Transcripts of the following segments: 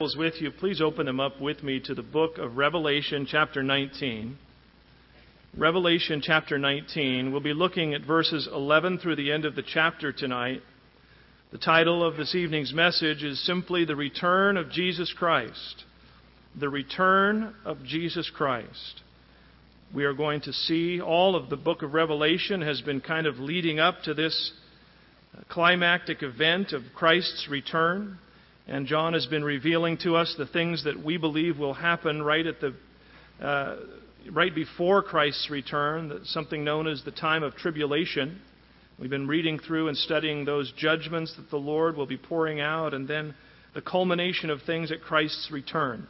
With you, please open them up with me to the book of Revelation, chapter 19. Revelation, chapter 19. We'll be looking at verses 11 through the end of the chapter tonight. The title of this evening's message is simply The Return of Jesus Christ. The Return of Jesus Christ. We are going to see all of the book of Revelation has been kind of leading up to this climactic event of Christ's return. And John has been revealing to us the things that we believe will happen right at the uh, right before Christ's return, something known as the time of tribulation. We've been reading through and studying those judgments that the Lord will be pouring out, and then the culmination of things at Christ's return.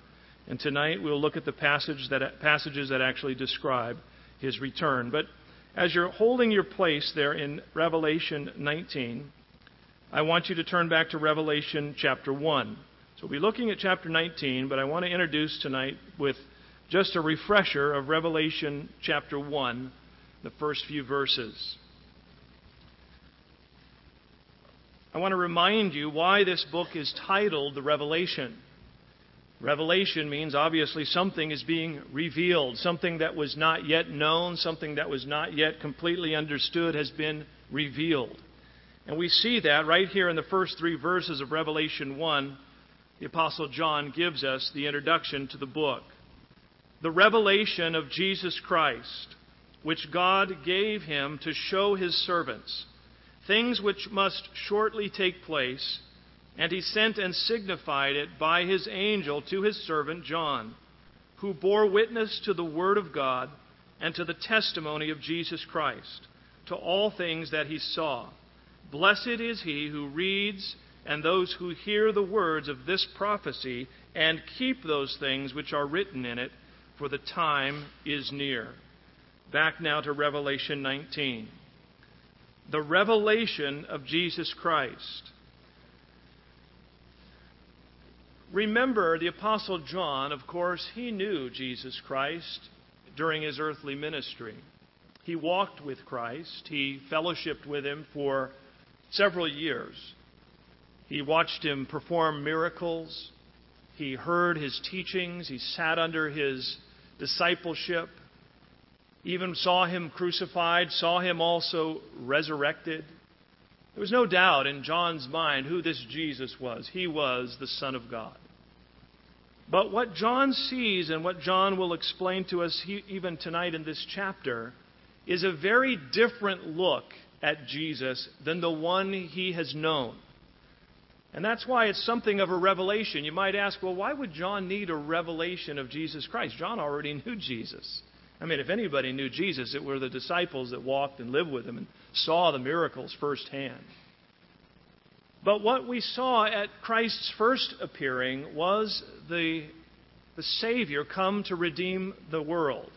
And tonight we'll look at the passage that, passages that actually describe his return. But as you're holding your place there in Revelation 19, I want you to turn back to Revelation chapter 1. So we'll be looking at chapter 19, but I want to introduce tonight with just a refresher of Revelation chapter 1, the first few verses. I want to remind you why this book is titled The Revelation. Revelation means obviously something is being revealed, something that was not yet known, something that was not yet completely understood has been revealed. And we see that right here in the first three verses of Revelation 1. The Apostle John gives us the introduction to the book. The revelation of Jesus Christ, which God gave him to show his servants, things which must shortly take place, and he sent and signified it by his angel to his servant John, who bore witness to the Word of God and to the testimony of Jesus Christ, to all things that he saw. Blessed is he who reads and those who hear the words of this prophecy and keep those things which are written in it, for the time is near. Back now to Revelation 19. The revelation of Jesus Christ. Remember, the Apostle John, of course, he knew Jesus Christ during his earthly ministry. He walked with Christ, he fellowshipped with him for several years. He watched him perform miracles. He heard his teachings. He sat under his discipleship. Even saw him crucified, saw him also resurrected. There was no doubt in John's mind who this Jesus was. He was the Son of God. But what John sees and what John will explain to us even tonight in this chapter is a very different look at Jesus than the one he has known. And that's why it's something of a revelation. You might ask, well, why would John need a revelation of Jesus Christ? John already knew Jesus. I mean, if anybody knew Jesus, it were the disciples that walked and lived with him and saw the miracles firsthand. But what we saw at Christ's first appearing was the, the Savior come to redeem the world.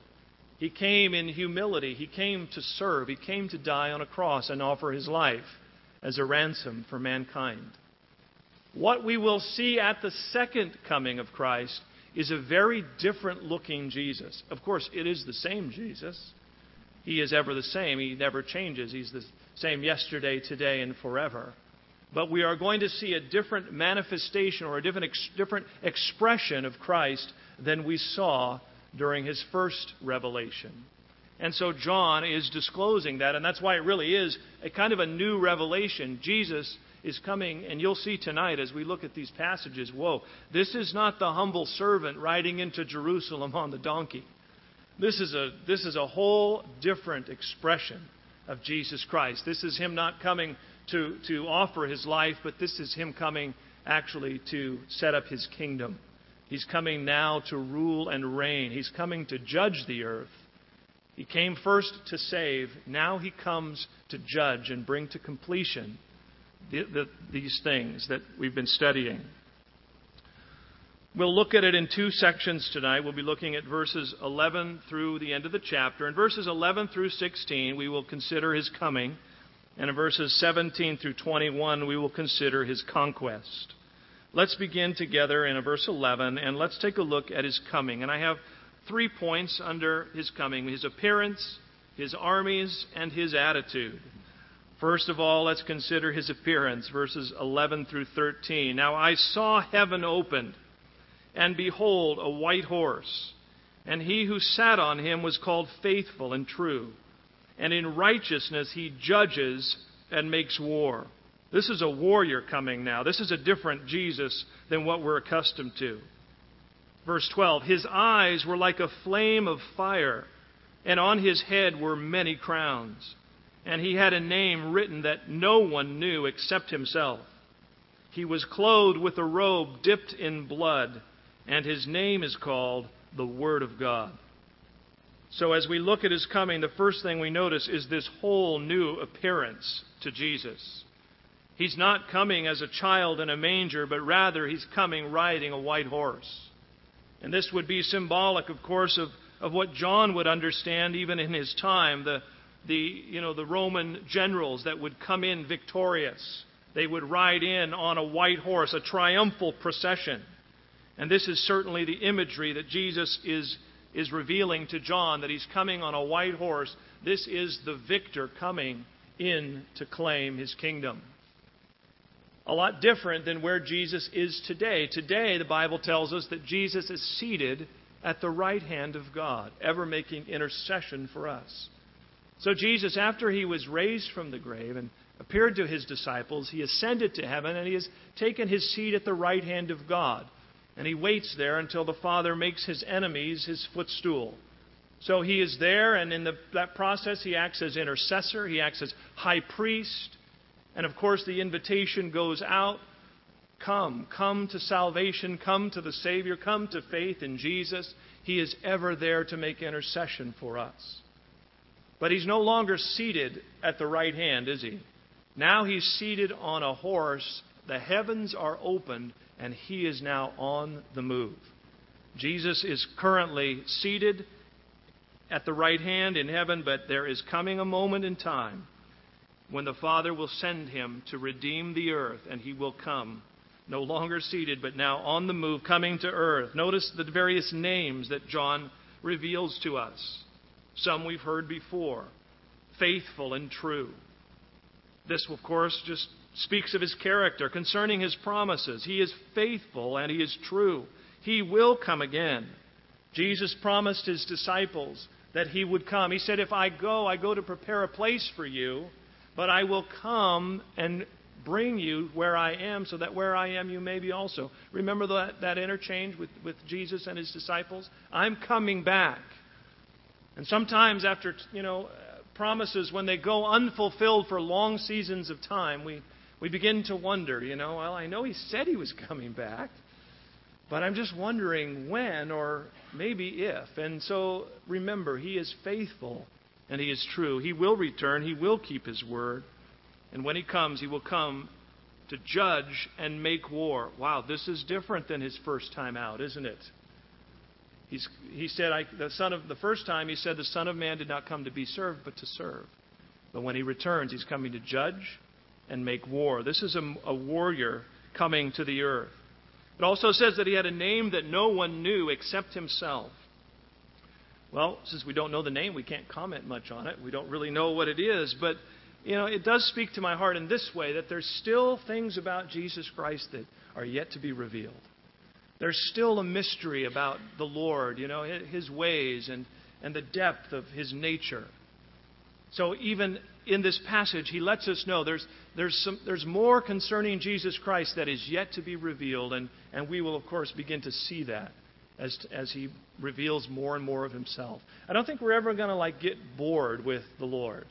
He came in humility. He came to serve. He came to die on a cross and offer his life as a ransom for mankind. What we will see at the second coming of Christ is a very different looking Jesus. Of course, it is the same Jesus. He is ever the same. He never changes. He's the same yesterday, today, and forever. But we are going to see a different manifestation or a different, ex- different expression of Christ than we saw during his first revelation. And so John is disclosing that, and that's why it really is a kind of a new revelation. Jesus is coming, and you'll see tonight as we look at these passages whoa, this is not the humble servant riding into Jerusalem on the donkey. This is a, this is a whole different expression of Jesus Christ. This is him not coming to, to offer his life, but this is him coming actually to set up his kingdom. He's coming now to rule and reign. He's coming to judge the earth. He came first to save. Now he comes to judge and bring to completion the, the, these things that we've been studying. We'll look at it in two sections tonight. We'll be looking at verses 11 through the end of the chapter. In verses 11 through 16, we will consider his coming. And in verses 17 through 21, we will consider his conquest. Let's begin together in verse 11 and let's take a look at his coming. And I have three points under his coming his appearance, his armies, and his attitude. First of all, let's consider his appearance, verses 11 through 13. Now I saw heaven opened, And behold, a white horse. And he who sat on him was called faithful and true. And in righteousness he judges and makes war. This is a warrior coming now. This is a different Jesus than what we're accustomed to. Verse 12 His eyes were like a flame of fire, and on his head were many crowns. And he had a name written that no one knew except himself. He was clothed with a robe dipped in blood, and his name is called the Word of God. So, as we look at his coming, the first thing we notice is this whole new appearance to Jesus. He's not coming as a child in a manger, but rather he's coming riding a white horse. And this would be symbolic, of course, of, of what John would understand even in his time the, the, you know, the Roman generals that would come in victorious. They would ride in on a white horse, a triumphal procession. And this is certainly the imagery that Jesus is, is revealing to John that he's coming on a white horse. This is the victor coming in to claim his kingdom a lot different than where Jesus is today. Today, the Bible tells us that Jesus is seated at the right hand of God, ever making intercession for us. So, Jesus, after he was raised from the grave and appeared to his disciples, he ascended to heaven and he has taken his seat at the right hand of God. And he waits there until the Father makes his enemies his footstool. So he is there, and in the, that process, he acts as intercessor, he acts as high priest, and of course, the invitation goes out come, come to salvation, come to the Savior, come to faith in Jesus. He is ever there to make intercession for us. But he's no longer seated at the right hand, is he? Now he's seated on a horse. The heavens are opened, and he is now on the move. Jesus is currently seated at the right hand in heaven, but there is coming a moment in time when the Father will send him to redeem the earth, and he will come, no longer seated, but now on the move, coming to earth. Notice the various names that John reveals to us. Some we've heard before faithful and true. This, of course, just speaks of his character concerning his promises. He is faithful and he is true. He will come again. Jesus promised his disciples that he would come. He said, If I go, I go to prepare a place for you but I will come and bring you where I am, so that where I am you may be also. Remember that, that interchange with, with Jesus and his disciples? I'm coming back. And sometimes after, you know, promises, when they go unfulfilled for long seasons of time, we, we begin to wonder, you know, well, I know he said he was coming back, but I'm just wondering when or maybe if. And so remember, he is faithful and he is true. He will return, he will keep his word. And when he comes, he will come to judge and make war. Wow, this is different than his first time out, isn't it? He's, he said, I, the son of the first time he said, the Son of Man did not come to be served, but to serve. But when he returns, he's coming to judge and make war. This is a, a warrior coming to the earth. It also says that he had a name that no one knew except himself. Well, since we don't know the name, we can't comment much on it. We don't really know what it is. But, you know, it does speak to my heart in this way that there's still things about Jesus Christ that are yet to be revealed. There's still a mystery about the Lord, you know, his ways and, and the depth of his nature. So even in this passage, he lets us know there's, there's, some, there's more concerning Jesus Christ that is yet to be revealed, and, and we will, of course, begin to see that as, as he reveals more and more of himself. I don't think we're ever going to like get bored with the Lord.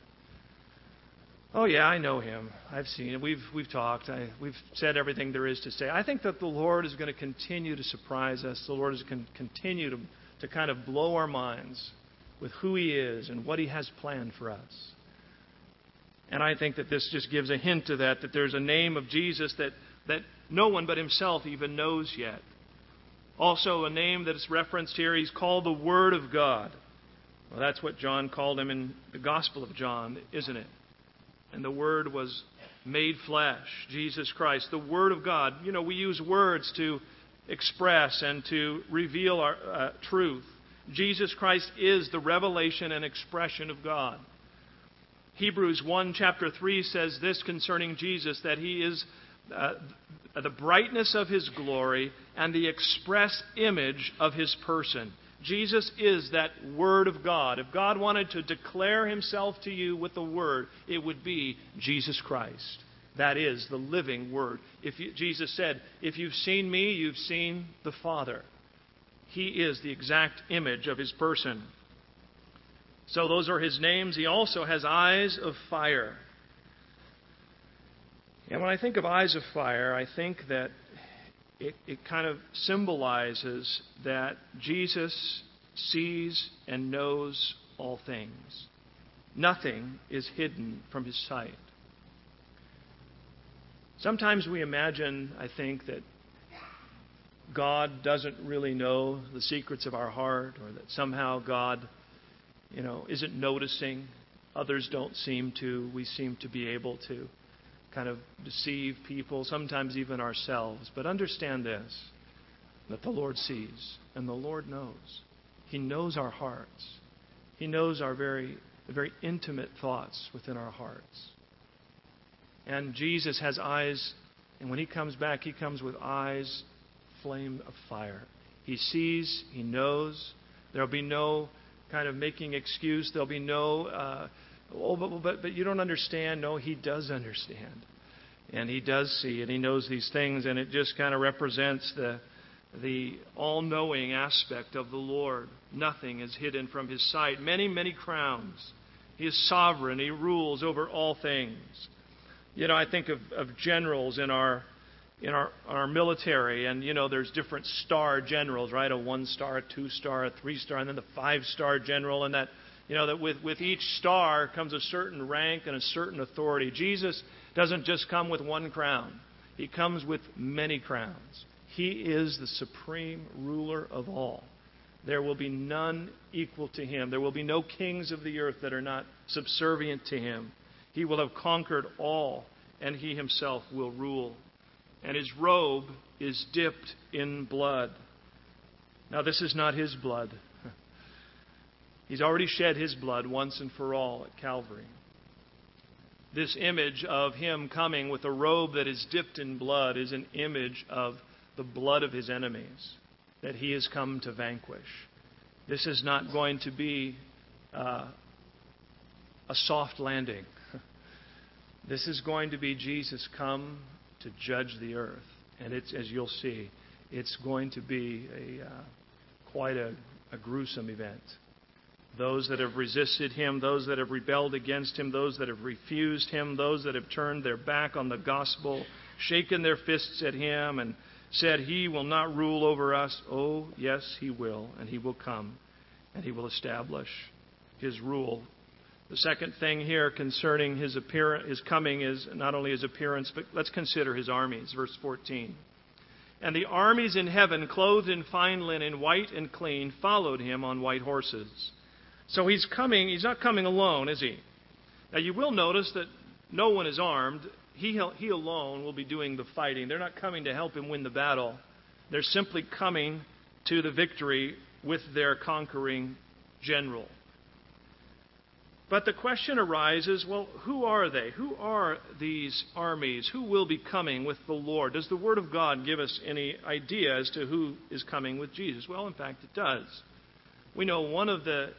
Oh yeah, I know him. I've seen it. We've we've talked. I, we've said everything there is to say. I think that the Lord is going to continue to surprise us. The Lord is going to continue to to kind of blow our minds with who He is and what He has planned for us. And I think that this just gives a hint to that. That there's a name of Jesus that that no one but Himself even knows yet. Also, a name that is referenced here, he's called the Word of God. Well, that's what John called him in the Gospel of John, isn't it? And the Word was made flesh, Jesus Christ, the Word of God. You know, we use words to express and to reveal our uh, truth. Jesus Christ is the revelation and expression of God. Hebrews 1, chapter 3 says this concerning Jesus that he is uh, the brightness of his glory, and the express image of his person. Jesus is that Word of God. If God wanted to declare Himself to you with the Word, it would be Jesus Christ. That is the living Word. If you, Jesus said, If you've seen me, you've seen the Father. He is the exact image of His person. So those are His names. He also has eyes of fire. And when I think of eyes of fire, I think that it, it kind of symbolizes that Jesus sees and knows all things. Nothing is hidden from his sight. Sometimes we imagine, I think, that God doesn't really know the secrets of our heart, or that somehow God, you know, isn't noticing. Others don't seem to. We seem to be able to kind of deceive people, sometimes even ourselves. But understand this that the Lord sees and the Lord knows. He knows our hearts. He knows our very, very intimate thoughts within our hearts. And Jesus has eyes, and when he comes back, he comes with eyes, flame of fire. He sees, he knows. There'll be no kind of making excuse. There'll be no. Uh, oh, but, but, but you don't understand. No, he does understand. And he does see and he knows these things, and it just kind of represents the, the all knowing aspect of the Lord. Nothing is hidden from his sight. Many, many crowns. He is sovereign, he rules over all things. You know, I think of, of generals in our in our, our military, and you know, there's different star generals, right? A one star, a two star, a three star, and then the five star general, and that you know, that with, with each star comes a certain rank and a certain authority. Jesus doesn't just come with one crown, he comes with many crowns. He is the supreme ruler of all. There will be none equal to him. There will be no kings of the earth that are not subservient to him. He will have conquered all, and he himself will rule. And his robe is dipped in blood. Now, this is not his blood. He's already shed his blood once and for all at Calvary. This image of him coming with a robe that is dipped in blood is an image of the blood of his enemies that he has come to vanquish. This is not going to be uh, a soft landing. this is going to be Jesus come to judge the earth. And it's, as you'll see, it's going to be a, uh, quite a, a gruesome event those that have resisted him, those that have rebelled against him, those that have refused him, those that have turned their back on the gospel, shaken their fists at him, and said, He will not rule over us. Oh, yes, He will, and He will come, and He will establish His rule. The second thing here concerning His, appearance, his coming is not only His appearance, but let's consider His armies. Verse 14. And the armies in heaven, clothed in fine linen, white and clean, followed him on white horses. So he's coming, he's not coming alone, is he? Now you will notice that no one is armed. He, he alone will be doing the fighting. They're not coming to help him win the battle. They're simply coming to the victory with their conquering general. But the question arises well, who are they? Who are these armies? Who will be coming with the Lord? Does the Word of God give us any idea as to who is coming with Jesus? Well, in fact, it does. We know one of the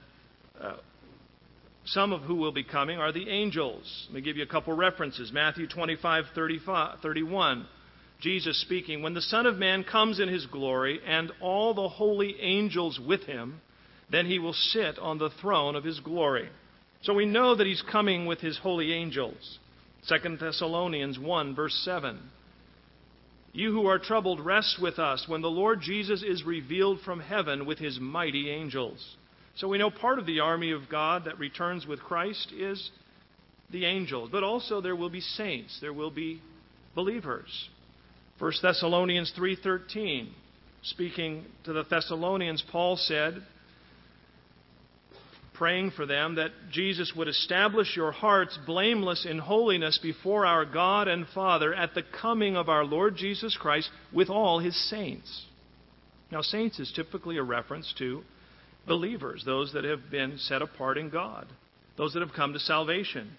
uh, some of who will be coming are the angels. Let me give you a couple references. Matthew 25, 31. Jesus speaking, When the Son of Man comes in his glory, and all the holy angels with him, then he will sit on the throne of his glory. So we know that he's coming with his holy angels. 2 Thessalonians 1, verse 7. You who are troubled, rest with us when the Lord Jesus is revealed from heaven with his mighty angels. So we know part of the army of God that returns with Christ is the angels, but also there will be saints, there will be believers. 1 Thessalonians 3:13 speaking to the Thessalonians Paul said praying for them that Jesus would establish your hearts blameless in holiness before our God and Father at the coming of our Lord Jesus Christ with all his saints. Now saints is typically a reference to believers, those that have been set apart in God, those that have come to salvation.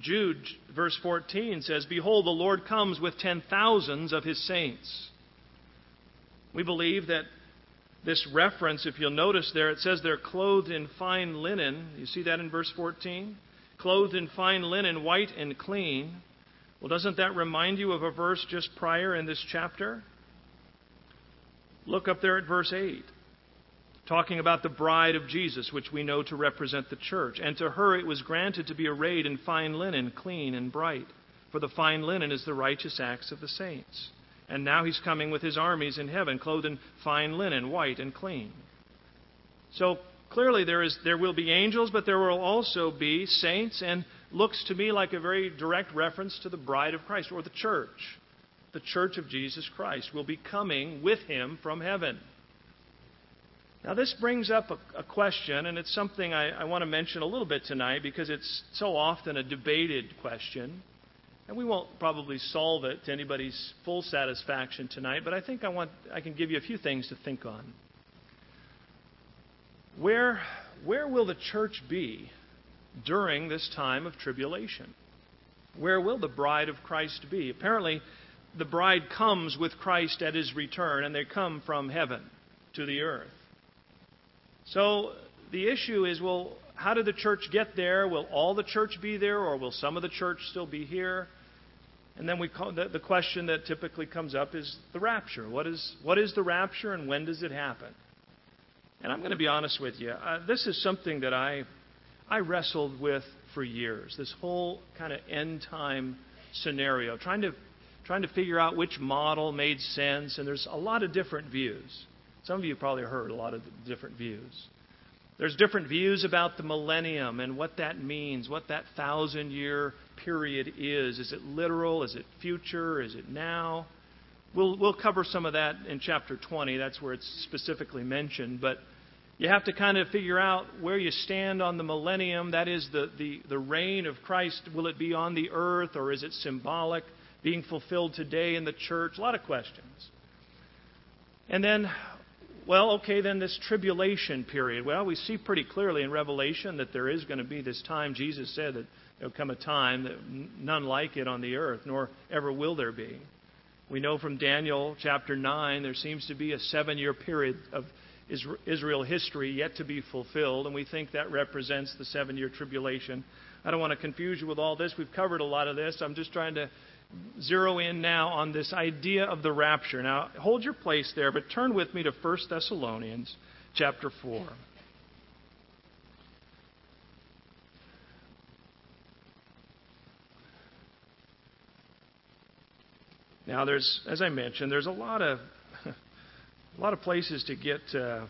Jude, verse 14, says, Behold, the Lord comes with ten thousands of his saints. We believe that this reference, if you'll notice there, it says they're clothed in fine linen. You see that in verse 14? Clothed in fine linen, white and clean. Well, doesn't that remind you of a verse just prior in this chapter? Look up there at verse 8 talking about the bride of Jesus, which we know to represent the church. And to her it was granted to be arrayed in fine linen, clean and bright. For the fine linen is the righteous acts of the saints. And now he's coming with his armies in heaven, clothed in fine linen, white and clean. So clearly there, is, there will be angels, but there will also be saints, and looks to me like a very direct reference to the bride of Christ, or the church. The church of Jesus Christ will be coming with him from heaven. Now, this brings up a, a question, and it's something I, I want to mention a little bit tonight because it's so often a debated question. And we won't probably solve it to anybody's full satisfaction tonight, but I think I, want, I can give you a few things to think on. Where, where will the church be during this time of tribulation? Where will the bride of Christ be? Apparently, the bride comes with Christ at his return, and they come from heaven to the earth. So the issue is well, how did the church get there? Will all the church be there, or will some of the church still be here? And then we call, the, the question that typically comes up is the rapture. What is, what is the rapture, and when does it happen? And I'm going to be honest with you. Uh, this is something that I, I wrestled with for years. This whole kind of end time scenario, trying to, trying to figure out which model made sense. And there's a lot of different views. Some of you probably heard a lot of different views. There's different views about the millennium and what that means, what that thousand year period is. Is it literal? Is it future? Is it now? We'll, we'll cover some of that in chapter 20. That's where it's specifically mentioned. But you have to kind of figure out where you stand on the millennium. That is the, the, the reign of Christ. Will it be on the earth or is it symbolic, being fulfilled today in the church? A lot of questions. And then well, okay, then this tribulation period. Well, we see pretty clearly in Revelation that there is going to be this time. Jesus said that there will come a time that none like it on the earth, nor ever will there be. We know from Daniel chapter 9 there seems to be a seven year period of Israel history yet to be fulfilled, and we think that represents the seven year tribulation. I don't want to confuse you with all this. We've covered a lot of this. I'm just trying to zero in now on this idea of the rapture. Now, hold your place there, but turn with me to 1 Thessalonians chapter 4. Now, there's, as I mentioned, there's a lot of a lot of places to get uh,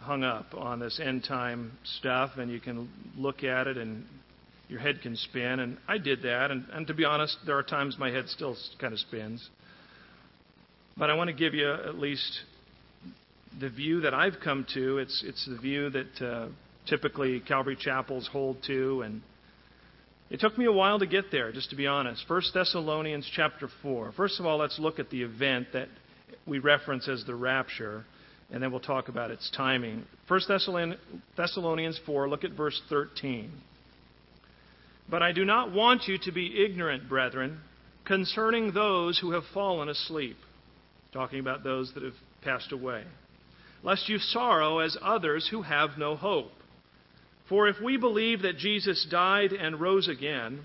hung up on this end time stuff, and you can look at it and your head can spin. And I did that. And, and to be honest, there are times my head still kind of spins. But I want to give you at least the view that I've come to. It's, it's the view that uh, typically Calvary chapels hold to. And it took me a while to get there, just to be honest. 1 Thessalonians chapter 4. First of all, let's look at the event that we reference as the rapture, and then we'll talk about its timing. 1 Thessalonians 4, look at verse 13. But I do not want you to be ignorant, brethren, concerning those who have fallen asleep. Talking about those that have passed away. Lest you sorrow as others who have no hope. For if we believe that Jesus died and rose again,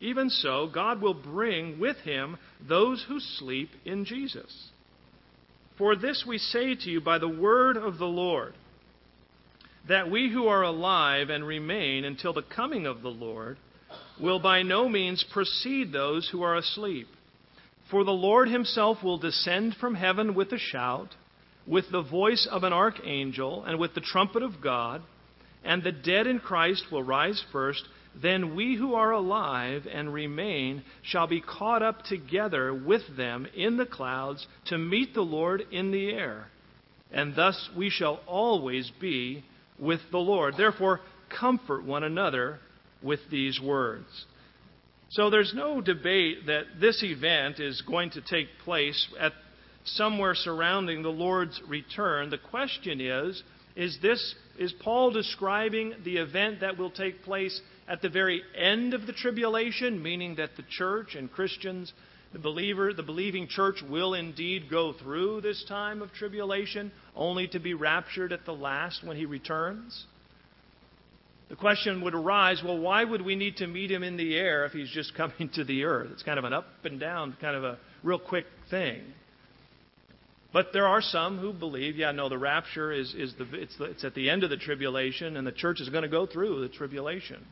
even so, God will bring with him those who sleep in Jesus. For this we say to you by the word of the Lord, that we who are alive and remain until the coming of the Lord will by no means precede those who are asleep. For the Lord himself will descend from heaven with a shout, with the voice of an archangel, and with the trumpet of God, and the dead in Christ will rise first. Then we who are alive and remain shall be caught up together with them in the clouds to meet the Lord in the air. And thus we shall always be with the Lord. Therefore, comfort one another with these words. So there's no debate that this event is going to take place at somewhere surrounding the Lord's return. The question is, is this is Paul describing the event that will take place at the very end of the tribulation, meaning that the church and Christians, the believer, the believing church will indeed go through this time of tribulation, only to be raptured at the last when he returns? The question would arise well, why would we need to meet him in the air if he's just coming to the earth? It's kind of an up and down, kind of a real quick thing. But there are some who believe, yeah, no, the rapture is, is the, it's, the, it's at the end of the tribulation, and the church is going to go through the tribulation.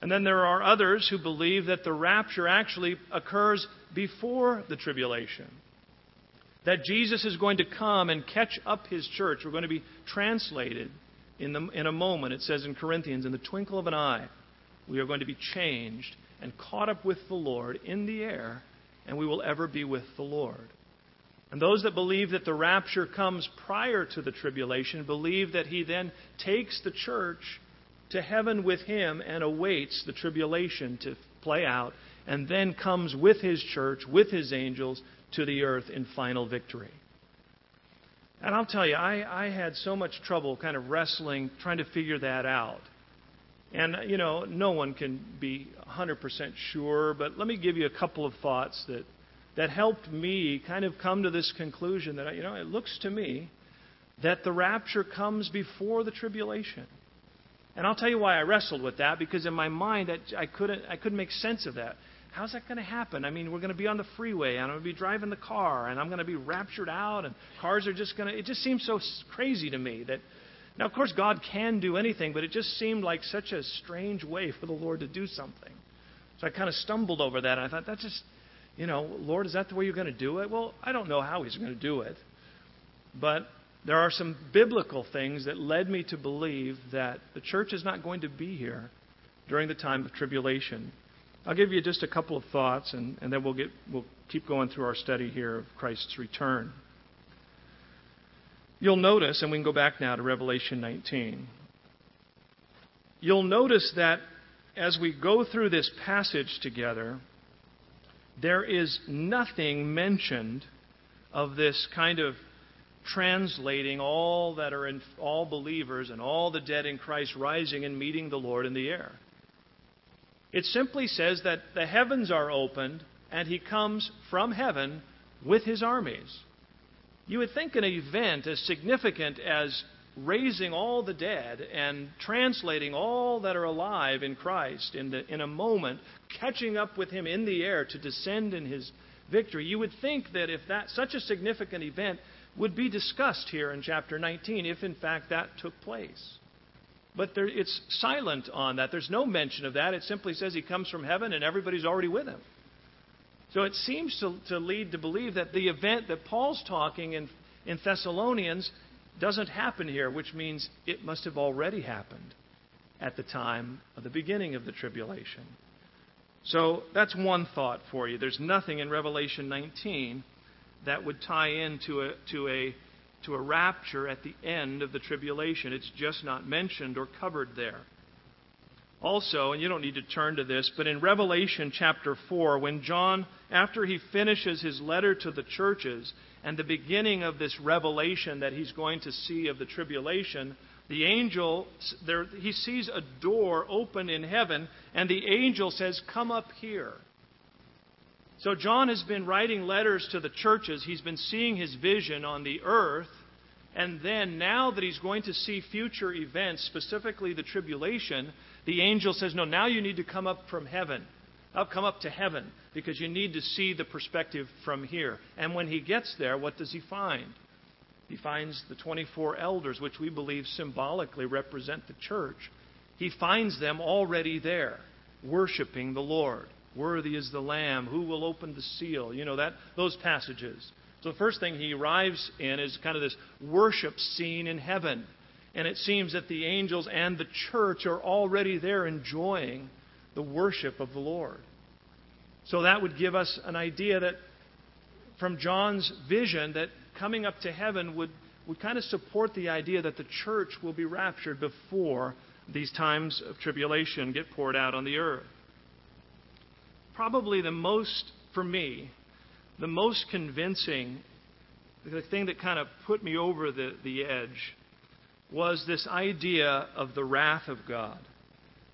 And then there are others who believe that the rapture actually occurs before the tribulation. That Jesus is going to come and catch up his church. We're going to be translated in, the, in a moment, it says in Corinthians, in the twinkle of an eye, we are going to be changed and caught up with the Lord in the air, and we will ever be with the Lord. And those that believe that the rapture comes prior to the tribulation believe that he then takes the church to heaven with him and awaits the tribulation to play out, and then comes with his church, with his angels, to the earth in final victory. And I'll tell you, I, I had so much trouble kind of wrestling, trying to figure that out. And, you know, no one can be 100% sure, but let me give you a couple of thoughts that, that helped me kind of come to this conclusion that, you know, it looks to me that the rapture comes before the tribulation. And I'll tell you why I wrestled with that, because in my mind I couldn't, I couldn't make sense of that. How's that going to happen? I mean, we're going to be on the freeway, and I'm going to be driving the car, and I'm going to be raptured out, and cars are just going to. It just seems so crazy to me that. Now, of course, God can do anything, but it just seemed like such a strange way for the Lord to do something. So I kind of stumbled over that, and I thought, that's just, you know, Lord, is that the way you're going to do it? Well, I don't know how He's going to do it. But there are some biblical things that led me to believe that the church is not going to be here during the time of tribulation. I'll give you just a couple of thoughts, and, and then we'll, get, we'll keep going through our study here of Christ's return. You'll notice, and we can go back now to Revelation 19. You'll notice that as we go through this passage together, there is nothing mentioned of this kind of translating all that are in all believers and all the dead in Christ rising and meeting the Lord in the air. It simply says that the heavens are opened and he comes from heaven with his armies. You would think an event as significant as raising all the dead and translating all that are alive in Christ in, the, in a moment, catching up with him in the air to descend in his victory. You would think that if that such a significant event would be discussed here in chapter 19, if in fact that took place. But there, it's silent on that. There's no mention of that. It simply says he comes from heaven and everybody's already with him. So it seems to, to lead to believe that the event that Paul's talking in, in Thessalonians doesn't happen here, which means it must have already happened at the time of the beginning of the tribulation. So that's one thought for you. There's nothing in Revelation 19 that would tie into a, to a to a rapture at the end of the tribulation. It's just not mentioned or covered there. Also, and you don't need to turn to this, but in Revelation chapter 4, when John, after he finishes his letter to the churches and the beginning of this revelation that he's going to see of the tribulation, the angel, there, he sees a door open in heaven, and the angel says, Come up here. So, John has been writing letters to the churches. He's been seeing his vision on the earth. And then, now that he's going to see future events, specifically the tribulation, the angel says, No, now you need to come up from heaven. I'll come up to heaven because you need to see the perspective from here. And when he gets there, what does he find? He finds the 24 elders, which we believe symbolically represent the church. He finds them already there, worshiping the Lord. Worthy is the Lamb. Who will open the seal? You know, that, those passages. So the first thing he arrives in is kind of this worship scene in heaven. And it seems that the angels and the church are already there enjoying the worship of the Lord. So that would give us an idea that from John's vision that coming up to heaven would, would kind of support the idea that the church will be raptured before these times of tribulation get poured out on the earth probably the most, for me, the most convincing, the thing that kind of put me over the, the edge was this idea of the wrath of God.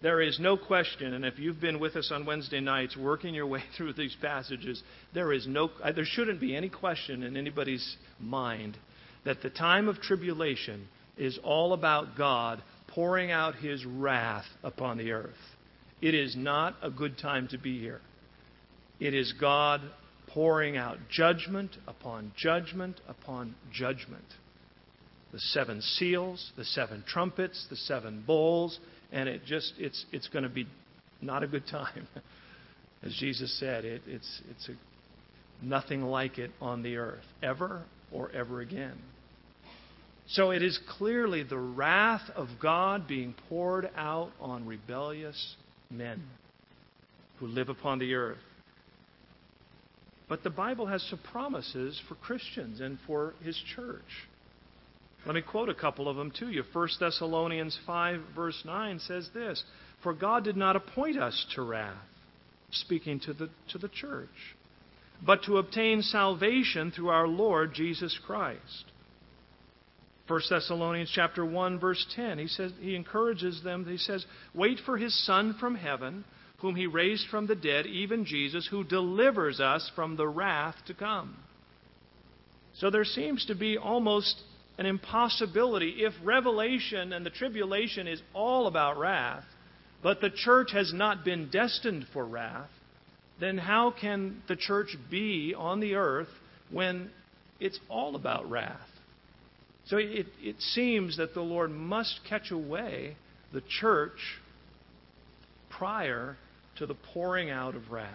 There is no question, and if you've been with us on Wednesday nights working your way through these passages, there is no uh, there shouldn't be any question in anybody's mind that the time of tribulation is all about God pouring out his wrath upon the earth. It is not a good time to be here. It is God pouring out judgment upon judgment upon judgment. The seven seals, the seven trumpets, the seven bowls, and it just it's it's going to be not a good time. As Jesus said, it, it's it's a, nothing like it on the earth ever or ever again. So it is clearly the wrath of God being poured out on rebellious men who live upon the earth. But the Bible has some promises for Christians and for His church. Let me quote a couple of them to you. 1 Thessalonians 5, verse 9 says this For God did not appoint us to wrath, speaking to the, to the church, but to obtain salvation through our Lord Jesus Christ. 1 Thessalonians chapter 1 verse 10 he says he encourages them he says wait for his son from heaven whom he raised from the dead even Jesus who delivers us from the wrath to come so there seems to be almost an impossibility if revelation and the tribulation is all about wrath, but the church has not been destined for wrath, then how can the church be on the earth when it's all about wrath? So it, it seems that the Lord must catch away the church prior to the pouring out of wrath.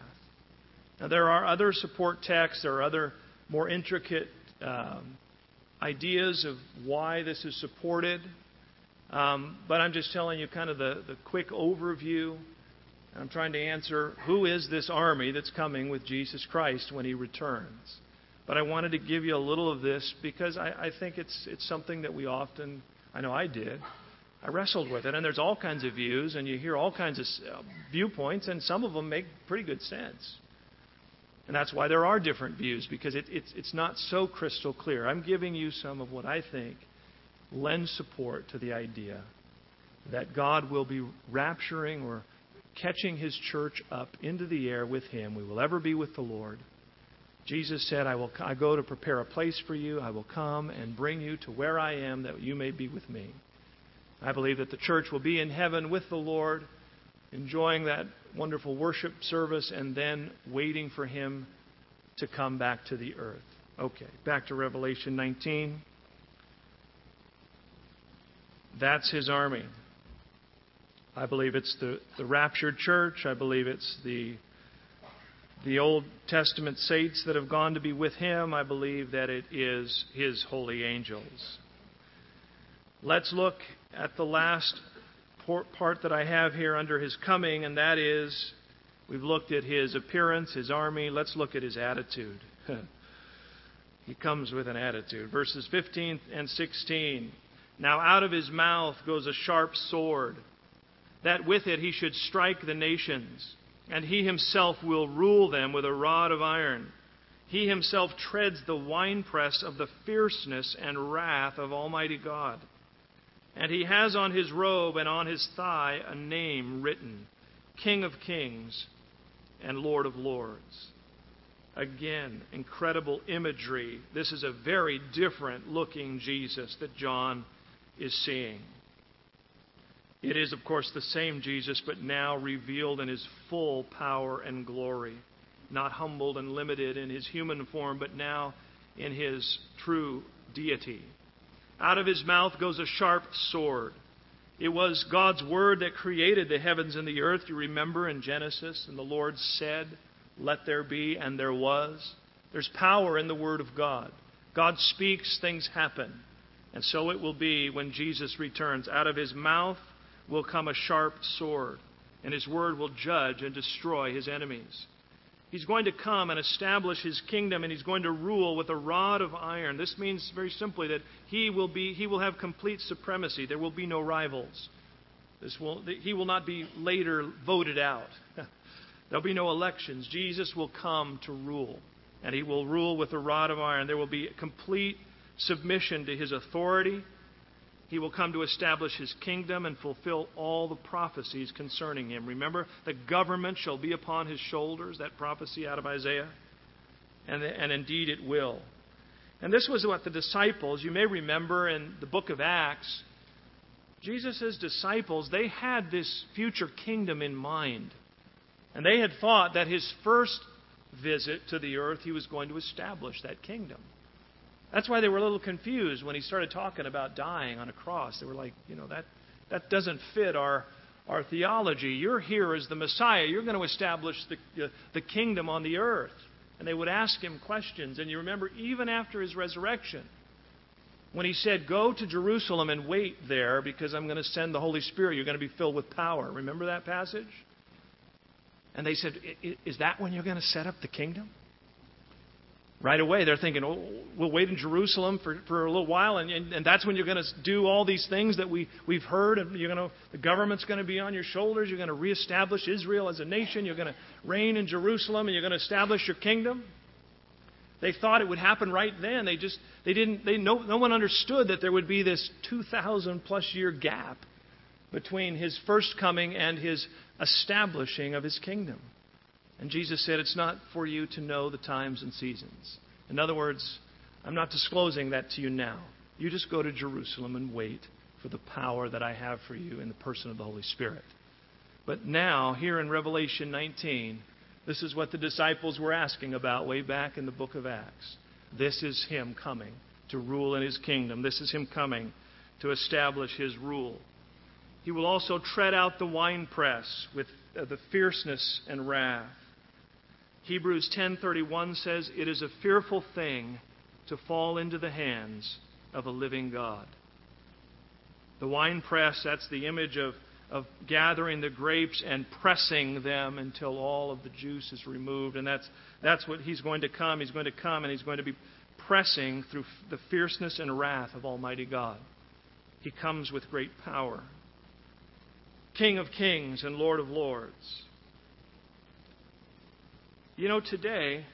Now, there are other support texts, there are other more intricate um, ideas of why this is supported. Um, but I'm just telling you kind of the, the quick overview. I'm trying to answer who is this army that's coming with Jesus Christ when he returns. But I wanted to give you a little of this because I, I think it's, it's something that we often, I know I did, I wrestled with it. And there's all kinds of views, and you hear all kinds of uh, viewpoints, and some of them make pretty good sense. And that's why there are different views, because it, it's, it's not so crystal clear. I'm giving you some of what I think lends support to the idea that God will be rapturing or catching his church up into the air with him. We will ever be with the Lord. Jesus said, I will I go to prepare a place for you. I will come and bring you to where I am that you may be with me. I believe that the church will be in heaven with the Lord enjoying that wonderful worship service, and then waiting for him to come back to the earth. Okay, back to Revelation 19. That's his army. I believe it's the, the raptured church. I believe it's the, the Old Testament saints that have gone to be with him. I believe that it is his holy angels. Let's look at the last part that I have here under his coming, and that is we've looked at his appearance, his army. Let's look at his attitude. he comes with an attitude. Verses 15 and 16. Now out of his mouth goes a sharp sword, that with it he should strike the nations, and he himself will rule them with a rod of iron. He himself treads the winepress of the fierceness and wrath of Almighty God. And he has on his robe and on his thigh a name written King of Kings and Lord of Lords. Again, incredible imagery. This is a very different looking Jesus that John is seeing. It is, of course, the same Jesus, but now revealed in his full power and glory. Not humbled and limited in his human form, but now in his true deity. Out of his mouth goes a sharp sword. It was God's word that created the heavens and the earth. You remember in Genesis, and the Lord said, Let there be, and there was. There's power in the word of God. God speaks, things happen. And so it will be when Jesus returns. Out of his mouth will come a sharp sword, and his word will judge and destroy his enemies. He's going to come and establish his kingdom and he's going to rule with a rod of iron. This means very simply that he will be he will have complete supremacy. There will be no rivals. This will, he will not be later voted out. There'll be no elections. Jesus will come to rule and he will rule with a rod of iron. There will be complete submission to his authority He will come to establish his kingdom and fulfill all the prophecies concerning him. Remember, the government shall be upon his shoulders, that prophecy out of Isaiah. And, and indeed it will. And this was what the disciples, you may remember in the book of Acts, Jesus' disciples, they had this future kingdom in mind. And they had thought that his first visit to the earth, he was going to establish that kingdom. That's why they were a little confused when he started talking about dying on a cross. They were like, you know, that, that doesn't fit our, our theology. You're here as the Messiah. You're going to establish the, the, the kingdom on the earth. And they would ask him questions. And you remember, even after his resurrection, when he said, Go to Jerusalem and wait there because I'm going to send the Holy Spirit, you're going to be filled with power. Remember that passage? And they said, Is that when you're going to set up the kingdom? Right away, they're thinking, oh, we'll wait in Jerusalem for, for a little while, and, and, and that's when you're going to do all these things that we, we've heard. And you're going to, the government's going to be on your shoulders. You're going to reestablish Israel as a nation. You're going to reign in Jerusalem, and you're going to establish your kingdom. They thought it would happen right then. They just, they didn't, they, no, no one understood that there would be this 2,000 plus year gap between his first coming and his establishing of his kingdom. And Jesus said, It's not for you to know the times and seasons. In other words, I'm not disclosing that to you now. You just go to Jerusalem and wait for the power that I have for you in the person of the Holy Spirit. But now, here in Revelation 19, this is what the disciples were asking about way back in the book of Acts. This is Him coming to rule in His kingdom. This is Him coming to establish His rule. He will also tread out the winepress with uh, the fierceness and wrath. Hebrews 10:31 says, "It is a fearful thing to fall into the hands of a living God." The wine press, that's the image of, of gathering the grapes and pressing them until all of the juice is removed. And that's, that's what he's going to come. He's going to come and he's going to be pressing through the fierceness and wrath of Almighty God. He comes with great power. King of kings and Lord of lords. You know, today,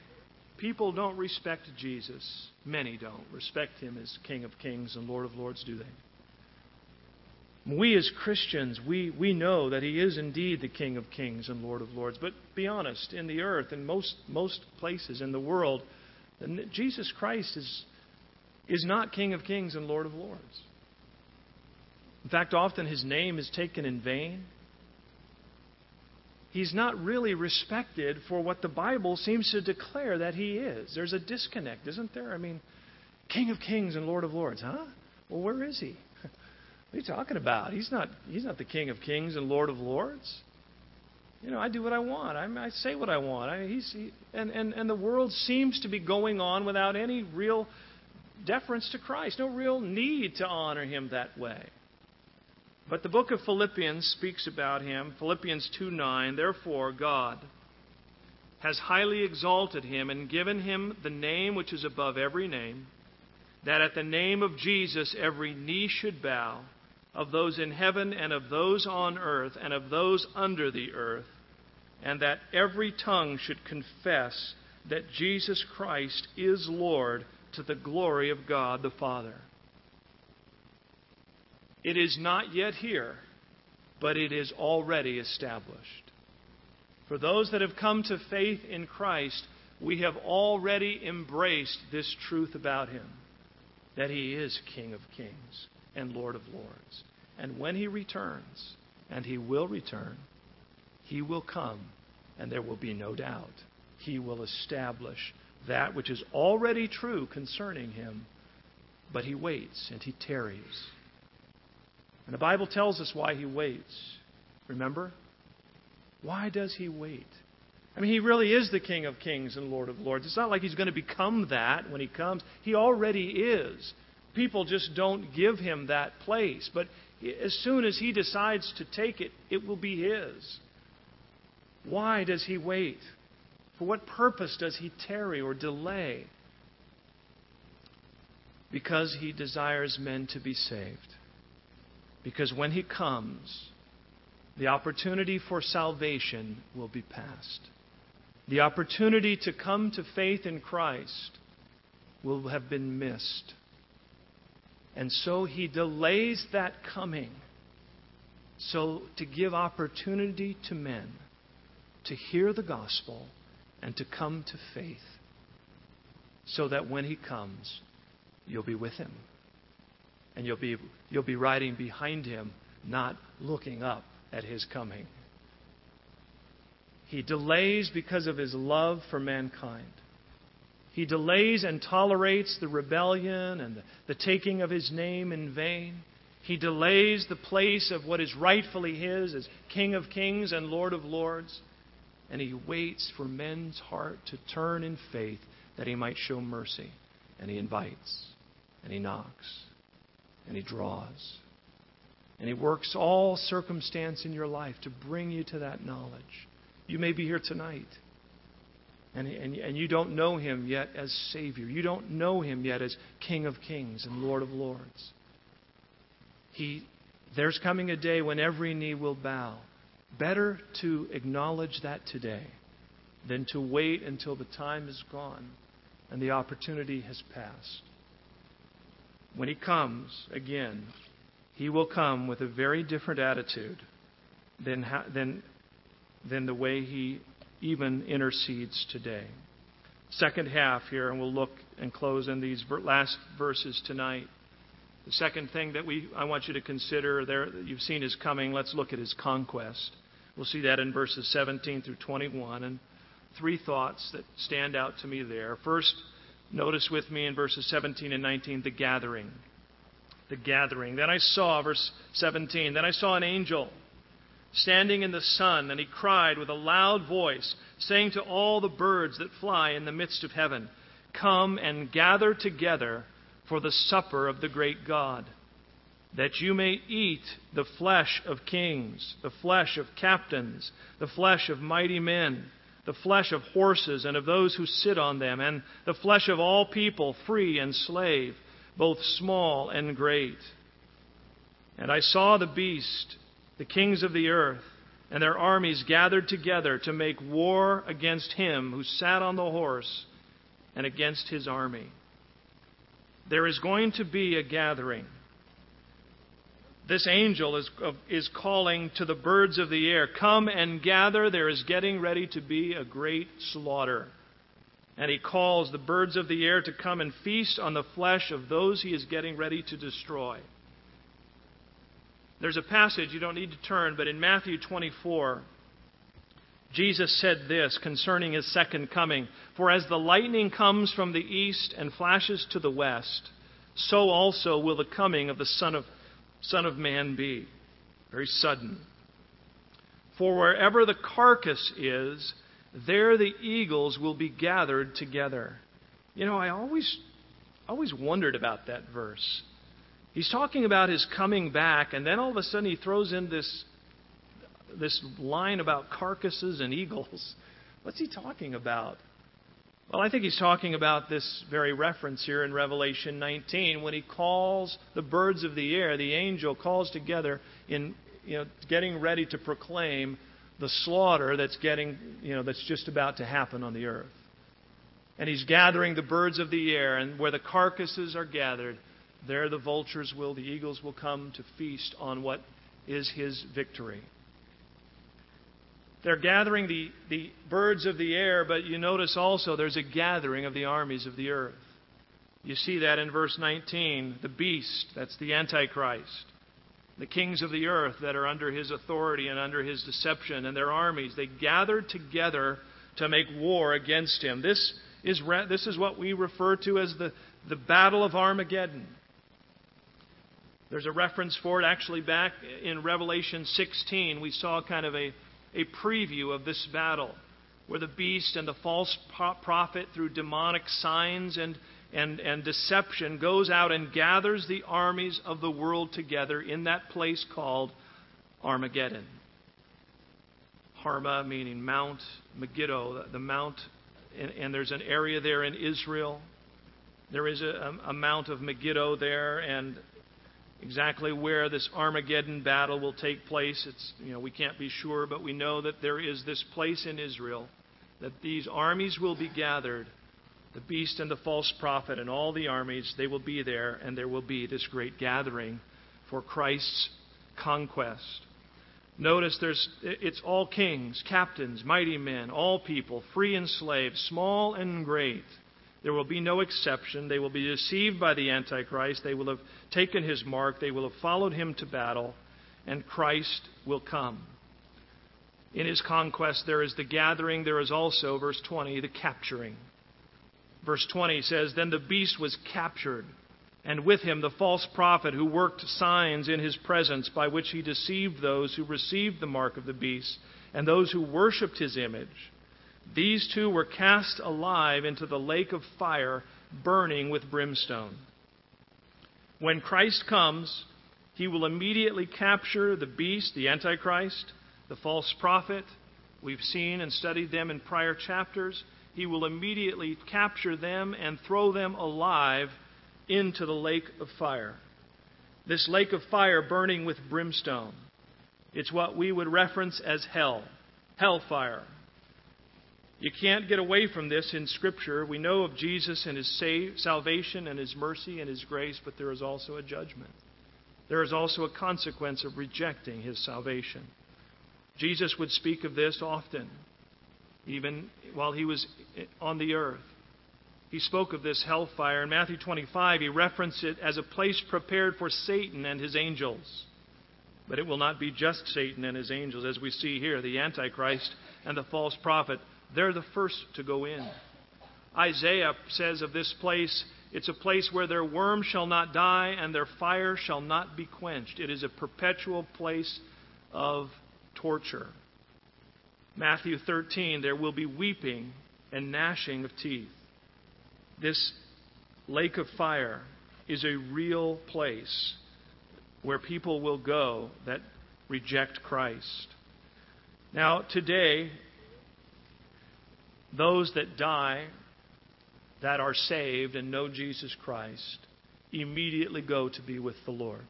people don't respect Jesus. Many don't respect him as King of kings and Lord of lords, do they? We as Christians, we, we know that he is indeed the King of kings and Lord of lords. But be honest, in the earth, in most, most places in the world, Jesus Christ is, is not King of kings and Lord of lords. In fact, often his name is taken in vain. He's not really respected for what the Bible seems to declare that he is. There's a disconnect, isn't there? I mean, King of Kings and Lord of Lords, huh? Well, where is he? What are you talking about? He's not, he's not the King of Kings and Lord of Lords. You know, I do what I want. I, I say what I want. I, he's, he, and, and, and the world seems to be going on without any real deference to Christ, no real need to honor him that way. But the book of Philippians speaks about him. Philippians 2 9. Therefore, God has highly exalted him and given him the name which is above every name, that at the name of Jesus every knee should bow, of those in heaven and of those on earth and of those under the earth, and that every tongue should confess that Jesus Christ is Lord to the glory of God the Father. It is not yet here, but it is already established. For those that have come to faith in Christ, we have already embraced this truth about him that he is King of kings and Lord of lords. And when he returns, and he will return, he will come, and there will be no doubt. He will establish that which is already true concerning him, but he waits and he tarries. And the Bible tells us why he waits. Remember? Why does he wait? I mean, he really is the King of Kings and Lord of Lords. It's not like he's going to become that when he comes. He already is. People just don't give him that place. But as soon as he decides to take it, it will be his. Why does he wait? For what purpose does he tarry or delay? Because he desires men to be saved. Because when He comes, the opportunity for salvation will be past. The opportunity to come to faith in Christ will have been missed. And so he delays that coming so to give opportunity to men to hear the gospel and to come to faith so that when he comes, you'll be with him. And you'll be, you'll be riding behind him, not looking up at his coming. He delays because of his love for mankind. He delays and tolerates the rebellion and the, the taking of his name in vain. He delays the place of what is rightfully his as King of kings and Lord of lords. And he waits for men's heart to turn in faith that he might show mercy. And he invites, and he knocks, and he draws. And he works all circumstance in your life to bring you to that knowledge. You may be here tonight, and, and, and you don't know him yet as Savior. You don't know him yet as King of Kings and Lord of Lords. He, there's coming a day when every knee will bow. Better to acknowledge that today than to wait until the time is gone and the opportunity has passed. When he comes again, he will come with a very different attitude than, than, than the way he even intercedes today. Second half here, and we'll look and close in these last verses tonight. The second thing that we, I want you to consider there, that you've seen is coming. Let's look at his conquest. We'll see that in verses 17 through 21. And three thoughts that stand out to me there. First, notice with me in verses 17 and 19 the gathering. The gathering. Then I saw, verse 17, then I saw an angel standing in the sun, and he cried with a loud voice, saying to all the birds that fly in the midst of heaven, Come and gather together for the supper of the great God, that you may eat the flesh of kings, the flesh of captains, the flesh of mighty men the flesh of horses and of those who sit on them, and the flesh of all people, free and slave, both small and great. And I saw the beast, the kings of the earth, and their armies gathered together to make war against him who sat on the horse and against his army. There is going to be a gathering this angel is, is calling to the birds of the air, Come and gather, there is getting ready to be a great slaughter. And he calls the birds of the air to come and feast on the flesh of those he is getting ready to destroy. There's a passage, you don't need to turn, but in Matthew 24, Jesus said this concerning his second coming For as the lightning comes from the east and flashes to the west, so also will the coming of the Son of Son of Man be? Very sudden. For wherever the carcass is, there the eagles will be gathered together. You know, I always, always wondered about that verse. He's talking about his coming back, and then all of a sudden he throws in this, this line about carcasses and eagles. What's he talking about? Well, I think he's talking about this very reference here in Revelation 19 when he calls the birds of the air, the angel calls together in you know getting ready to proclaim the slaughter that's getting you know that's just about to happen on the earth. And he's gathering the birds of the air and where the carcasses are gathered, there the vultures will, the eagles will come to feast on what is his victory. They're gathering the, the birds of the air, but you notice also there's a gathering of the armies of the earth. You see that in verse 19. The beast, that's the Antichrist. The kings of the earth that are under his authority and under his deception and their armies, they gather together to make war against him. This is, this is what we refer to as the, the Battle of Armageddon. There's a reference for it actually back in Revelation 16. We saw kind of a, a preview of this battle, where the beast and the false prophet, through demonic signs and, and, and deception, goes out and gathers the armies of the world together in that place called Armageddon. Harma meaning Mount, Megiddo, the Mount, and, and there's an area there in Israel. There is a, a Mount of Megiddo there, and Exactly where this Armageddon battle will take place, it's, you know, we can't be sure, but we know that there is this place in Israel that these armies will be gathered the beast and the false prophet and all the armies, they will be there, and there will be this great gathering for Christ's conquest. Notice there's it's all kings, captains, mighty men, all people, free and slave, small and great. There will be no exception. They will be deceived by the Antichrist. They will have taken his mark. They will have followed him to battle, and Christ will come. In his conquest, there is the gathering. There is also, verse 20, the capturing. Verse 20 says, Then the beast was captured and with him the false prophet who worked signs in his presence by which he deceived those who received the mark of the beast and those who worshipped his image. These two were cast alive into the lake of fire, burning with brimstone. When Christ comes, he will immediately capture the beast, the Antichrist, the false prophet. We've seen and studied them in prior chapters. He will immediately capture them and throw them alive into the lake of fire. This lake of fire burning with brimstone. It's what we would reference as hell, hellfire. You can't get away from this in Scripture. We know of Jesus and his save, salvation and his mercy and his grace, but there is also a judgment. There is also a consequence of rejecting his salvation. Jesus would speak of this often, even while he was on the earth. He spoke of this hellfire. In Matthew 25, he referenced it as a place prepared for Satan and his angels. But it will not be just Satan and his angels. As we see here, the Antichrist and the false prophet, they're the first to go in. Isaiah says of this place, it's a place where their worm shall not die and their fire shall not be quenched. It is a perpetual place of torture. Matthew 13, there will be weeping and gnashing of teeth. This lake of fire is a real place where people will go that reject Christ. Now, today, those that die that are saved and know Jesus Christ immediately go to be with the Lord.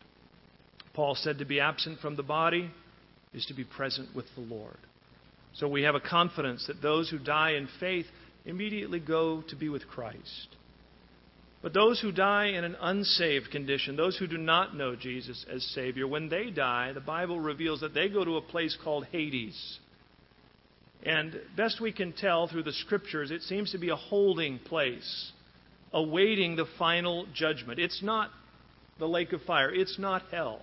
Paul said to be absent from the body is to be present with the Lord. So we have a confidence that those who die in faith immediately go to be with Christ. But those who die in an unsaved condition, those who do not know Jesus as Savior, when they die, the Bible reveals that they go to a place called Hades. And best we can tell through the Scriptures, it seems to be a holding place, awaiting the final judgment. It's not the lake of fire, it's not hell.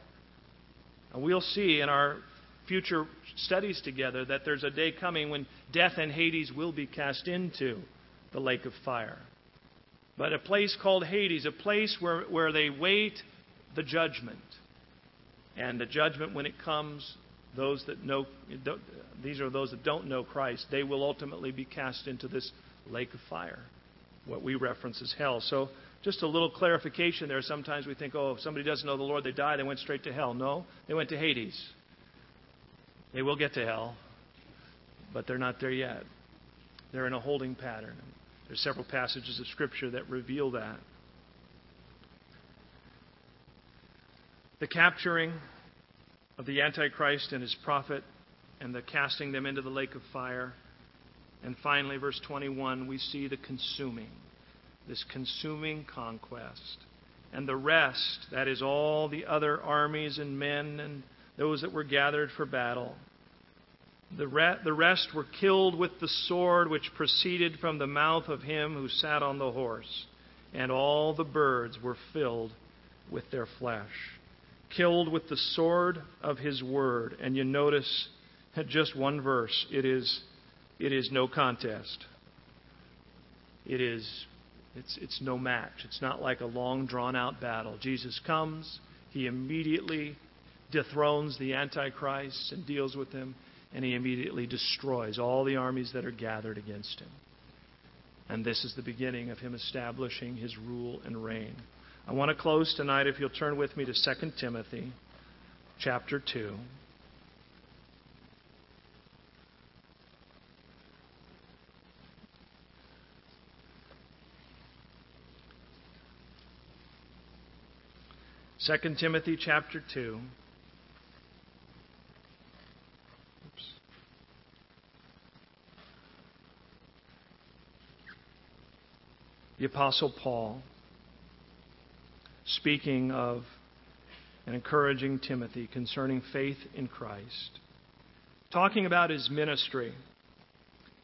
And we'll see in our future studies together that there's a day coming when death and Hades will be cast into the lake of fire. But a place called Hades, a place where, where they wait the judgment. And the judgment, when it comes, those that know, these are those that don't know Christ, they will ultimately be cast into this lake of fire, what we reference as hell. So, just a little clarification there. Sometimes we think, oh, if somebody doesn't know the Lord, they die, they went straight to hell. No, they went to Hades. They will get to hell, but they're not there yet. They're in a holding pattern. There's several passages of Scripture that reveal that. The capturing of the Antichrist and his prophet and the casting them into the lake of fire. And finally, verse 21, we see the consuming, this consuming conquest. And the rest, that is, all the other armies and men and those that were gathered for battle. The, re- the rest were killed with the sword which proceeded from the mouth of him who sat on the horse, and all the birds were filled with their flesh. Killed with the sword of his word. And you notice just one verse, it is, it is no contest. It is it's, it's no match. It's not like a long drawn out battle. Jesus comes, he immediately dethrones the Antichrist and deals with him, and he immediately destroys all the armies that are gathered against him. And this is the beginning of him establishing his rule and reign. I want to close tonight, if you'll turn with me to 2 Timothy chapter 2. Second Timothy chapter 2. the Apostle Paul, speaking of and encouraging Timothy concerning faith in Christ, talking about his ministry.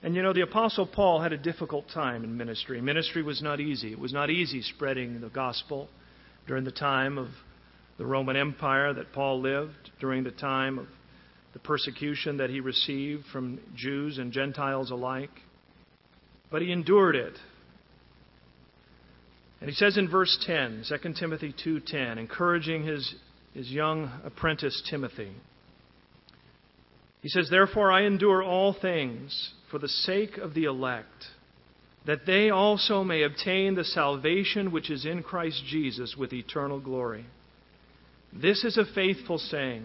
And you know, the Apostle Paul had a difficult time in ministry. Ministry was not easy. It was not easy spreading the gospel during the time of the Roman Empire that Paul lived, during the time of the persecution that he received from Jews and Gentiles alike. But he endured it. And he says in verse 10, 2 Timothy 2:10, encouraging his, his young apprentice Timothy. He says, Therefore I endure all things for the sake of the elect, that they also may obtain the salvation which is in Christ Jesus with eternal glory. This is a faithful saying.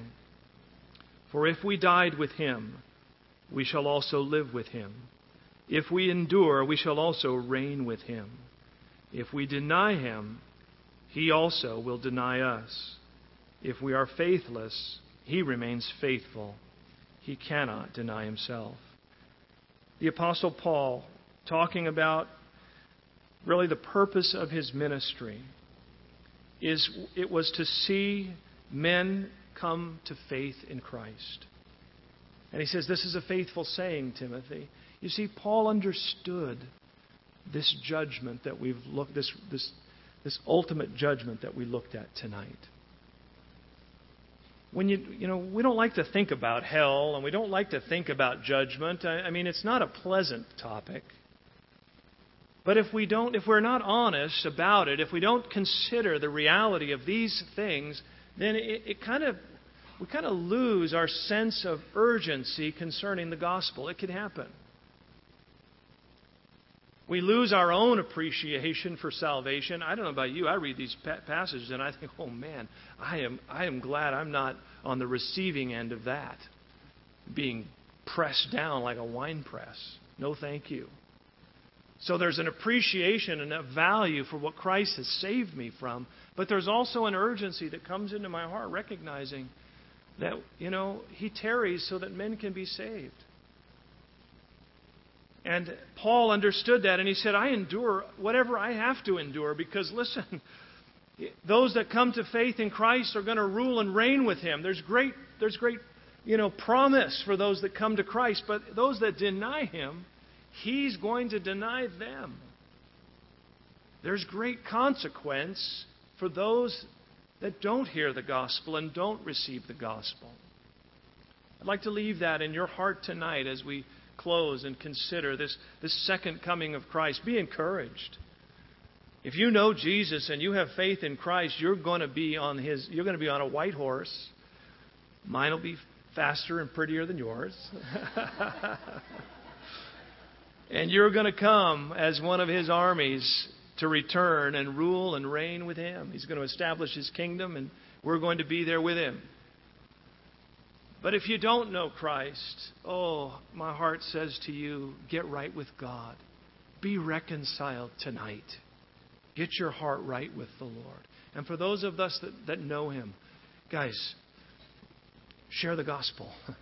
For if we died with him, we shall also live with him. If we endure, we shall also reign with him. If we deny him, he also will deny us. If we are faithless, he remains faithful. He cannot deny himself. The Apostle Paul, talking about really the purpose of his ministry, is it was to see men come to faith in Christ. And he says, This is a faithful saying, Timothy. You see, Paul understood this judgment that we've looked, this, this, this ultimate judgment that we looked at tonight. When you, you know, we don't like to think about hell and we don't like to think about judgment. I, I mean, it's not a pleasant topic. But if we don't, if we're not honest about it, if we don't consider the reality of these things, then it, it kind of we kind of lose our sense of urgency concerning the gospel. It can happen. We lose our own appreciation for salvation. I don't know about you. I read these passages and I think, oh man, I am, I am glad I'm not on the receiving end of that, being pressed down like a wine press. No, thank you. So there's an appreciation and a value for what Christ has saved me from, but there's also an urgency that comes into my heart recognizing that, you know, He tarries so that men can be saved. And Paul understood that, and he said, I endure whatever I have to endure because, listen, those that come to faith in Christ are going to rule and reign with him. There's great, there's great you know, promise for those that come to Christ, but those that deny him, he's going to deny them. There's great consequence for those that don't hear the gospel and don't receive the gospel. I'd like to leave that in your heart tonight as we close and consider this, this second coming of Christ. Be encouraged. If you know Jesus and you have faith in Christ, you're going to be on his you're going to be on a white horse. Mine will be faster and prettier than yours. and you're going to come as one of his armies to return and rule and reign with him. He's going to establish his kingdom and we're going to be there with him. But if you don't know Christ, oh, my heart says to you, get right with God. Be reconciled tonight. Get your heart right with the Lord. And for those of us that, that know Him, guys, share the gospel.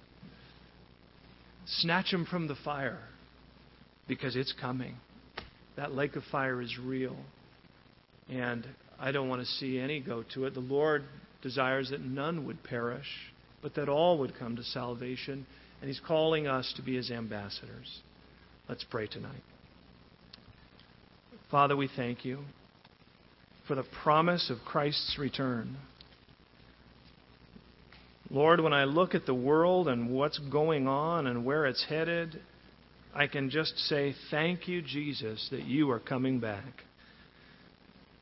Snatch Him from the fire because it's coming. That lake of fire is real. And I don't want to see any go to it. The Lord desires that none would perish, but that all would come to salvation. And He's calling us to be His ambassadors. Let's pray tonight. Father, we thank you for the promise of Christ's return. Lord, when I look at the world and what's going on and where it's headed, I can just say, Thank you, Jesus, that you are coming back.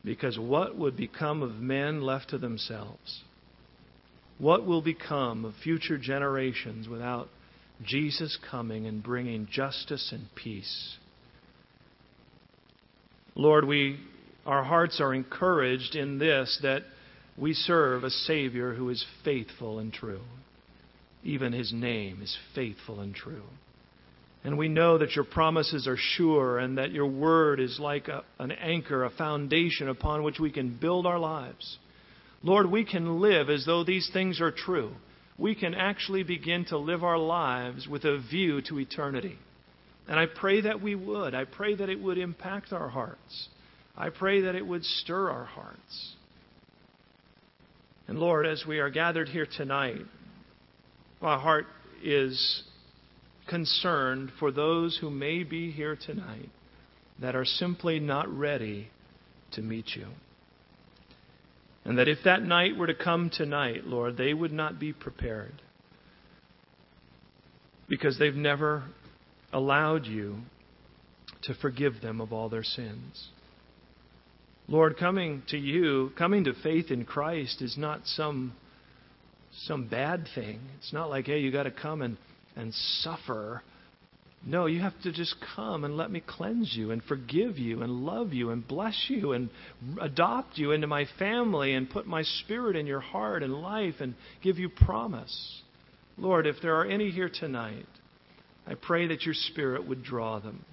Because what would become of men left to themselves? What will become of future generations without Jesus coming and bringing justice and peace? Lord, we our hearts are encouraged in this that we serve a Savior who is faithful and true. Even his name is faithful and true. And we know that your promises are sure and that your word is like a, an anchor, a foundation upon which we can build our lives. Lord, we can live as though these things are true. We can actually begin to live our lives with a view to eternity. And I pray that we would. I pray that it would impact our hearts. I pray that it would stir our hearts. And Lord, as we are gathered here tonight, my heart is concerned for those who may be here tonight that are simply not ready to meet you. And that if that night were to come tonight, Lord, they would not be prepared because they've never allowed you to forgive them of all their sins. Lord, coming to you, coming to faith in Christ is not some some bad thing. It's not like, hey, you got to come and, and suffer. No, you have to just come and let me cleanse you and forgive you and love you and bless you and adopt you into my family and put my spirit in your heart and life and give you promise. Lord, if there are any here tonight, I pray that your spirit would draw them,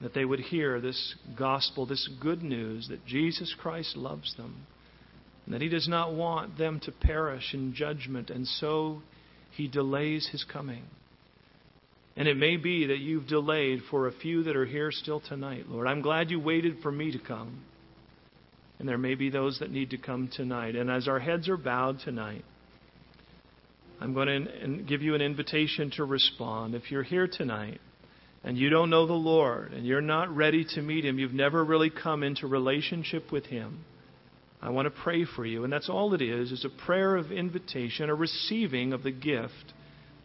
that they would hear this gospel, this good news that Jesus Christ loves them, and that he does not want them to perish in judgment, and so he delays his coming. And it may be that you've delayed for a few that are here still tonight, Lord. I'm glad you waited for me to come. And there may be those that need to come tonight. And as our heads are bowed tonight, I'm going to give you an invitation to respond. If you're here tonight and you don't know the Lord and you're not ready to meet Him, you've never really come into relationship with Him, I want to pray for you. And that's all it is, is a prayer of invitation, a receiving of the gift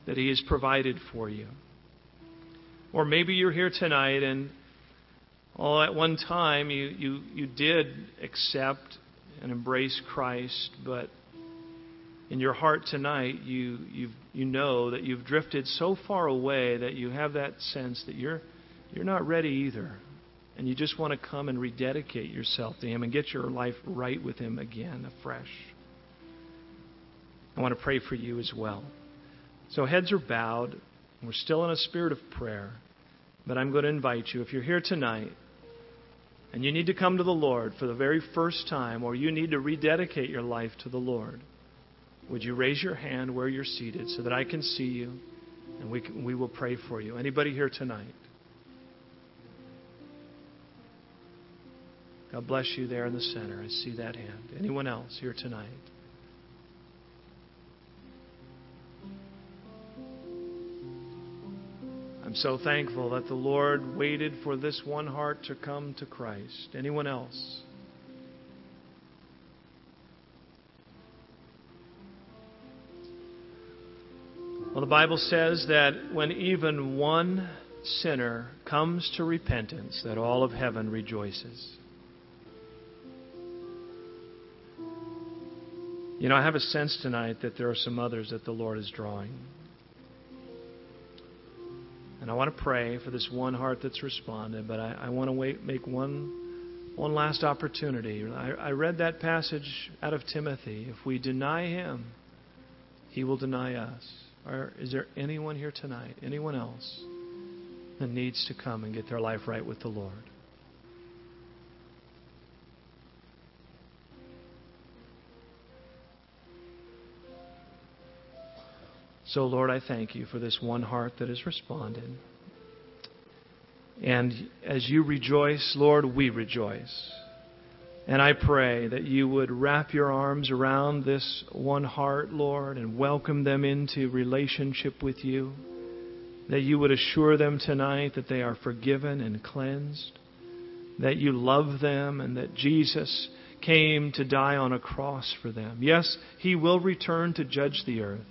that He has provided for you. Or maybe you're here tonight and all at one time you, you, you did accept and embrace Christ, but in your heart tonight you you you know that you've drifted so far away that you have that sense that you're you're not ready either. And you just want to come and rededicate yourself to Him and get your life right with Him again, afresh. I want to pray for you as well. So heads are bowed. We're still in a spirit of prayer. But I'm going to invite you, if you're here tonight and you need to come to the Lord for the very first time, or you need to rededicate your life to the Lord, would you raise your hand where you're seated so that I can see you and we, can, we will pray for you? Anybody here tonight? God bless you there in the center. I see that hand. Anyone else here tonight? I'm so thankful that the Lord waited for this one heart to come to Christ. Anyone else? Well, the Bible says that when even one sinner comes to repentance, that all of heaven rejoices. You know, I have a sense tonight that there are some others that the Lord is drawing. And I want to pray for this one heart that's responded, but I, I want to wait, make one, one last opportunity. I, I read that passage out of Timothy. If we deny him, he will deny us. Or is there anyone here tonight, anyone else, that needs to come and get their life right with the Lord? So, Lord, I thank you for this one heart that has responded. And as you rejoice, Lord, we rejoice. And I pray that you would wrap your arms around this one heart, Lord, and welcome them into relationship with you. That you would assure them tonight that they are forgiven and cleansed. That you love them and that Jesus came to die on a cross for them. Yes, he will return to judge the earth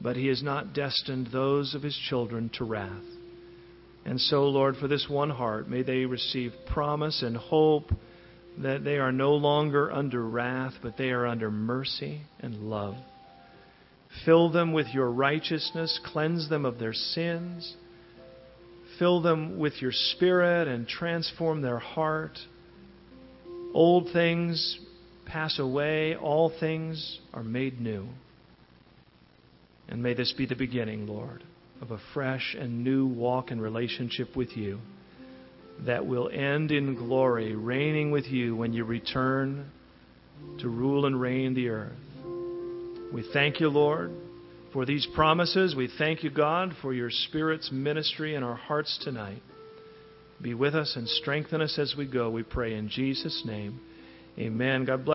but he has not destined those of his children to wrath. And so, Lord, for this one heart, may they receive promise and hope that they are no longer under wrath, but they are under mercy and love. Fill them with your righteousness, cleanse them of their sins, fill them with your spirit, and transform their heart. Old things pass away, all things are made new. And may this be the beginning, Lord, of a fresh and new walk in relationship with you that will end in glory, reigning with you when you return to rule and reign the earth. We thank you, Lord, for these promises. We thank you, God, for your Spirit's ministry in our hearts tonight. be with us and strengthen us as we go. We pray in Jesus' name. Amen. God bless.